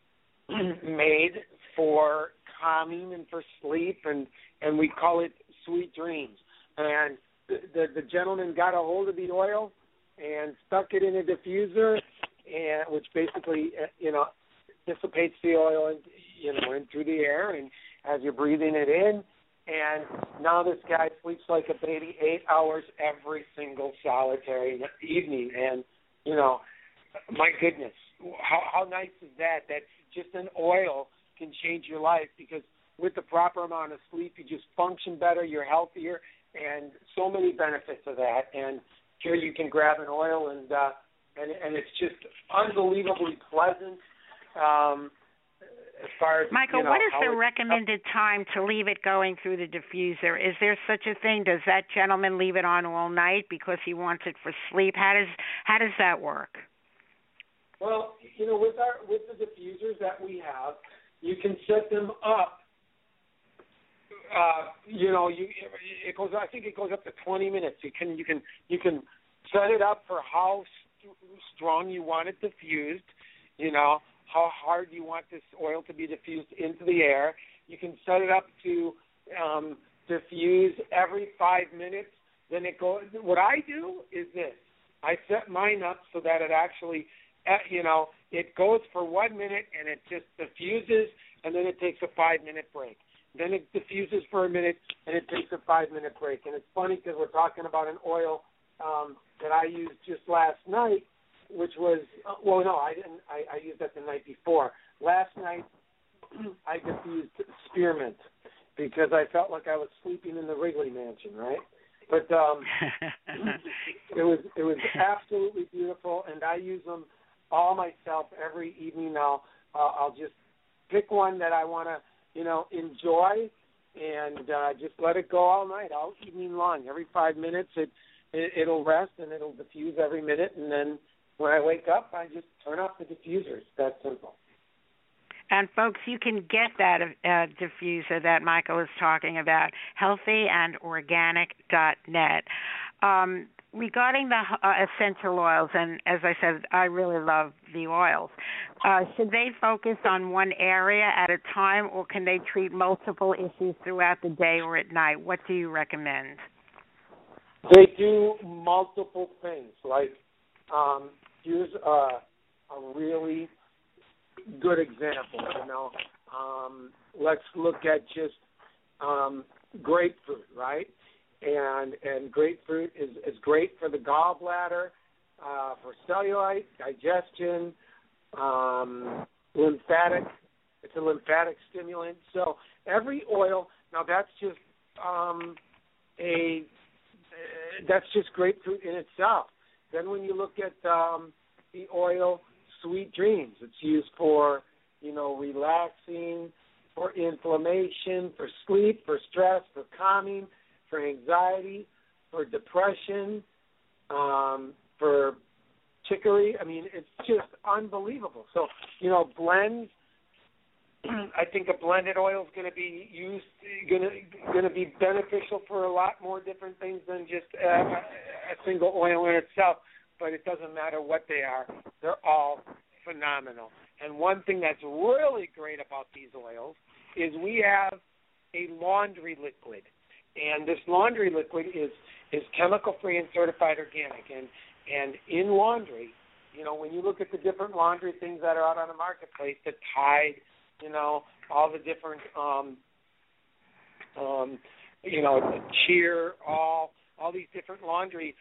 made for calming and for sleep, and and we call it sweet dreams. And the the, the gentleman got a hold of the oil and stuck it in a diffuser, and which basically uh, you know dissipates the oil and you know in through the air, and as you're breathing it in. And now this guy sleeps like a baby eight hours every single solitary evening. And, you know, my goodness, how, how nice is that? That just an oil can change your life because with the proper amount of sleep, you just function better, you're healthier, and so many benefits of that. And here you can grab an oil and uh, and and it's just unbelievably pleasant. Um, as far as Michael, you know, what is the recommended time to leave it going through the diffuser? Is there such a thing? Does that gentleman leave it on all night because he wants it for sleep? How does how does that work? Well, you know, with our with the diffusers that we have, you can set them up. Uh, you know, you it goes. I think it goes up to 20 minutes. You can you can you can set it up for how st- strong you want it diffused. You know, how hard you want this oil to be diffused into the air. You can set it up to um, diffuse every five minutes. Then it goes. What I do is this: I set mine up so that it actually, uh, you know, it goes for one minute and it just diffuses, and then it takes a five-minute break. Then it diffuses for a minute and it takes a five-minute break. And it's funny because we're talking about an oil um, that I used just last night, which was uh, well, no, I didn't. I, I used that the night before. Last night, I diffused spearmint because I felt like I was sleeping in the Wrigley Mansion, right? But um, it was it was absolutely beautiful, and I use them all myself every evening. Now uh, I'll just pick one that I want to, you know, enjoy, and uh, just let it go all night, all evening long. Every five minutes, it, it it'll rest and it'll diffuse every minute, and then when I wake up, I just turn off the diffuser. It's that simple. And folks, you can get that uh, diffuser that Michael is talking about, healthyandorganic.net. Um, regarding the uh, essential oils, and as I said, I really love the oils. Uh, should they focus on one area at a time, or can they treat multiple issues throughout the day or at night? What do you recommend? They do multiple things. Like, um, here's a, a really good example. You know, um, let's look at just um, grapefruit, right? And and grapefruit is is great for the gallbladder, uh, for cellulite, digestion, um, lymphatic. It's a lymphatic stimulant. So every oil. Now that's just um, a that's just grapefruit in itself. Then when you look at um, the oil Sweet Dreams, it's used for you know relaxing, for inflammation, for sleep, for stress, for calming, for anxiety, for depression, um, for chicory. I mean, it's just unbelievable. So you know, blends. I think a blended oil is going to be used, going to going to be beneficial for a lot more different things than just a, a single oil in itself. But it doesn't matter what they are; they're all phenomenal. And one thing that's really great about these oils is we have a laundry liquid, and this laundry liquid is is chemical free and certified organic. And and in laundry, you know, when you look at the different laundry things that are out on the marketplace, the Tide, you know, all the different, um, um, you know, Cheer, all all these different laundry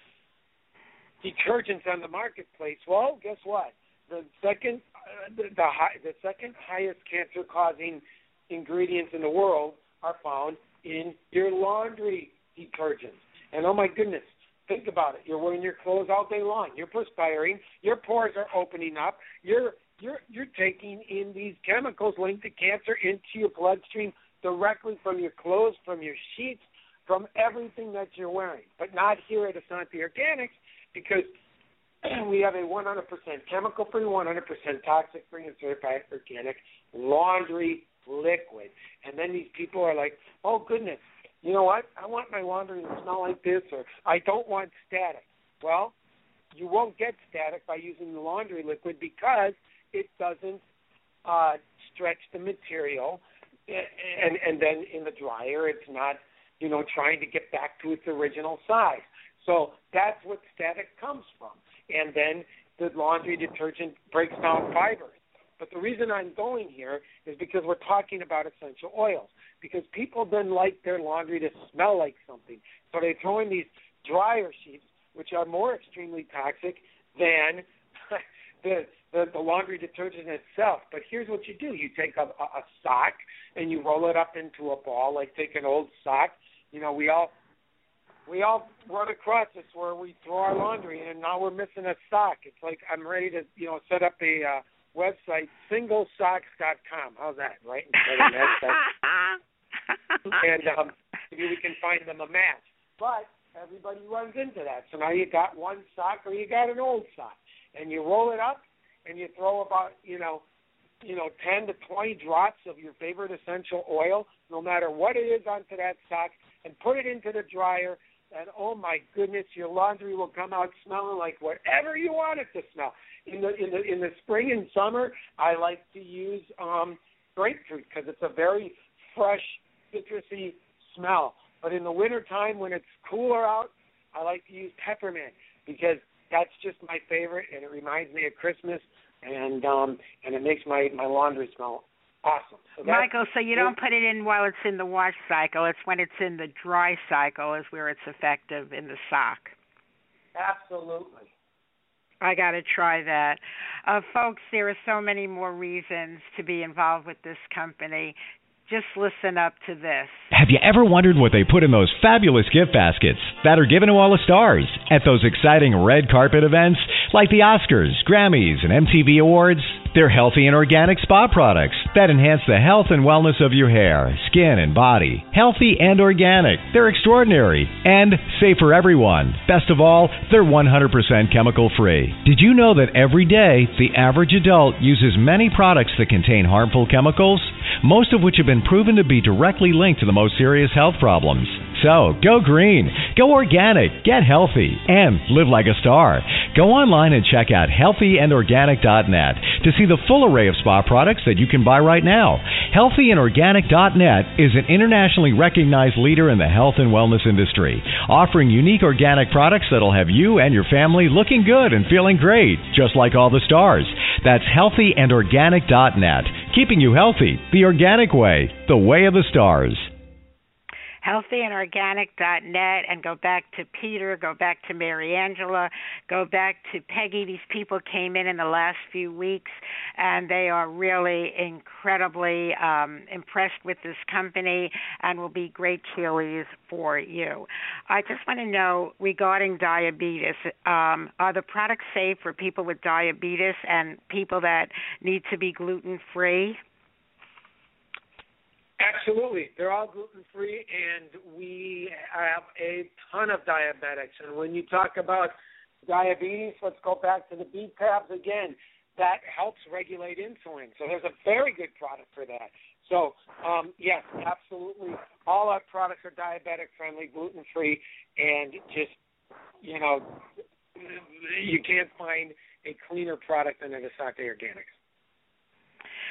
detergents on the marketplace. Well, guess what? The second, uh, the the, high, the second highest cancer causing ingredients in the world are found in your laundry detergents. And oh my goodness, think about it. You're wearing your clothes all day long. You're perspiring. Your pores are opening up. You're you're you're taking in these chemicals linked to cancer into your bloodstream directly from your clothes, from your sheets, from everything that you're wearing. But not here at Essante Organics because we have a 100% chemical free, 100% toxic free, and certified organic laundry liquid. And then these people are like, oh goodness, you know what? I want my laundry to smell like this, or I don't want static. Well, you won't get static by using the laundry liquid because it doesn't uh, stretch the material, and and then in the dryer, it's not you know trying to get back to its original size. So that's what static comes from and then the laundry detergent breaks down fibers. But the reason I'm going here is because we're talking about essential oils. Because people then like their laundry to smell like something. So they throw in these dryer sheets, which are more extremely toxic than the, the the laundry detergent itself. But here's what you do: you take a, a, a sock and you roll it up into a ball, like take an old sock. You know, we all we all run across this where we throw our laundry and now we're missing a sock. It's like I'm ready to, you know, set up a uh, website, singlesocks.com. How's that, right? and um, maybe we can find them a match. But everybody runs into that. So now you got one sock or you got an old sock, and you roll it up and you throw about, you know, you know, 10 to 20 drops of your favorite essential oil, no matter what it is, onto that sock, and put it into the dryer and oh my goodness, your laundry will come out smelling like whatever you want it to smell. In the in the in the spring and summer, I like to use um grapefruit because it's a very fresh, citrusy smell. But in the winter time, when it's cooler out, I like to use peppermint because that's just my favorite, and it reminds me of Christmas, and um and it makes my my laundry smell Awesome. So Michael, so you don't put it in while it's in the wash cycle. It's when it's in the dry cycle is where it's effective in the sock. Absolutely. I got to try that. Uh, folks, there are so many more reasons to be involved with this company. Just listen up to this. Have you ever wondered what they put in those fabulous gift baskets that are given to all the stars at those exciting red carpet events like the Oscars, Grammys, and MTV Awards? They're healthy and organic spa products that enhance the health and wellness of your hair, skin, and body. Healthy and organic. They're extraordinary and safe for everyone. Best of all, they're 100% chemical free. Did you know that every day the average adult uses many products that contain harmful chemicals? Most of which have been proven to be directly linked to the most serious health problems. So, go green, go organic, get healthy, and live like a star. Go online and check out healthyandorganic.net to see the full array of spa products that you can buy right now. Healthyandorganic.net is an internationally recognized leader in the health and wellness industry, offering unique organic products that'll have you and your family looking good and feeling great, just like all the stars. That's healthyandorganic.net, keeping you healthy the organic way, the way of the stars healthyandorganic.net and go back to Peter, go back to Mary Angela, go back to Peggy. These people came in in the last few weeks and they are really incredibly um, impressed with this company and will be great chilies for you. I just want to know regarding diabetes um, are the products safe for people with diabetes and people that need to be gluten free? Absolutely. They're all gluten free, and we have a ton of diabetics. And when you talk about diabetes, let's go back to the B tabs again. That helps regulate insulin. So there's a very good product for that. So, um, yes, absolutely. All our products are diabetic friendly, gluten free, and just, you know, you can't find a cleaner product than Essante Organics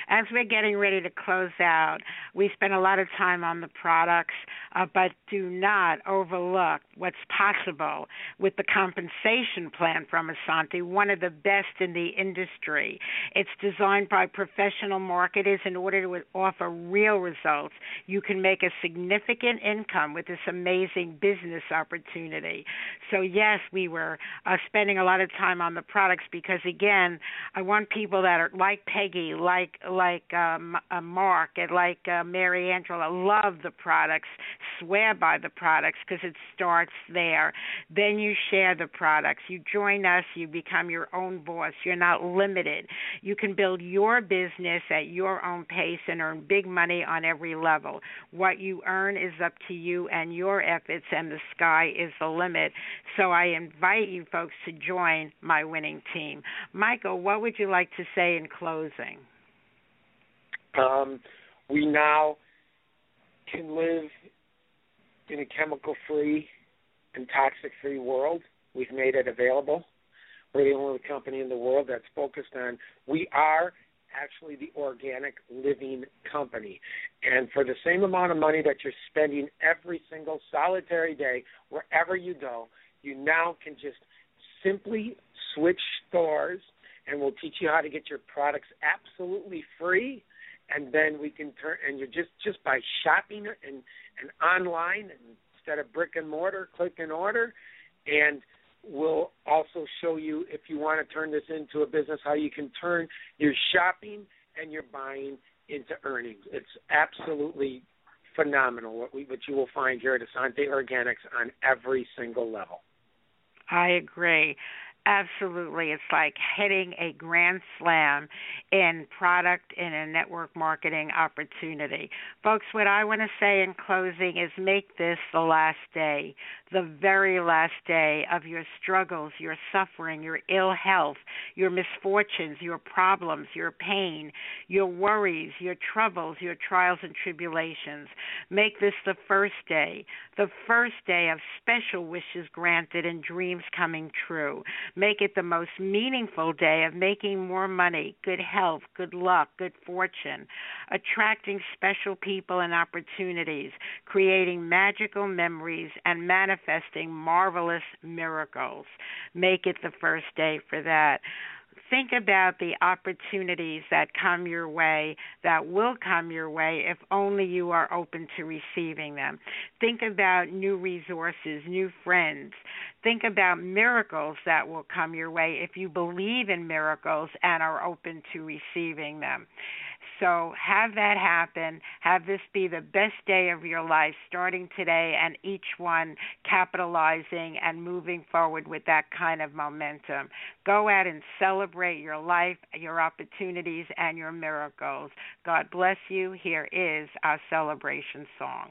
as we're getting ready to close out, we spend a lot of time on the products, uh, but do not overlook what's possible with the compensation plan from Essante, one of the best in the industry. It's designed by professional marketers in order to offer real results. You can make a significant income with this amazing business opportunity. So, yes, we were uh, spending a lot of time on the products because, again, I want people that are like Peggy, like like um, uh, Mark and like uh, Mary Angela love the products, swear by the products because it starts there. Then you share the products. You join us, you become your own boss. You're not limited. You can build your business at your own pace and earn big money on every level. What you earn is up to you and your efforts, and the sky is the limit. So I invite you folks to join my winning team. Michael, what would you like to say in closing? Um, we now can live in a chemical free and toxic free world. We've made it available. We're the only company in the world that's focused on we are actually the organic living company. And for the same amount of money that you're spending every single solitary day, wherever you go, you now can just simply switch stores and we'll teach you how to get your products absolutely free and then we can turn and you're just just by shopping and and online and instead of brick and mortar click and order and we'll also show you if you want to turn this into a business how you can turn your shopping and your buying into earnings it's absolutely phenomenal what we what you will find here at Essante Organics on every single level I agree. Absolutely. It's like hitting a grand slam in product in a network marketing opportunity. Folks, what I want to say in closing is make this the last day, the very last day of your struggles, your suffering, your ill health, your misfortunes, your problems, your pain, your worries, your troubles, your trials and tribulations. Make this the first day, the first day of special wishes granted and dreams coming true Make it the most meaningful day of making more money, good health, good luck, good fortune, attracting special people and opportunities, creating magical memories, and manifesting marvelous miracles. Make it the first day for that think about the opportunities that come your way, that will come your way if only you are open to receiving them. Think about new resources, new friends. Think about miracles that will come your way if you believe in miracles and are open to receiving them. So have that happen. Have this be the best day of your life starting today and each one capitalizing and moving forward with that kind of momentum. Go out and celebrate your life, your opportunities, and your miracles. God bless you. Here is our celebration song.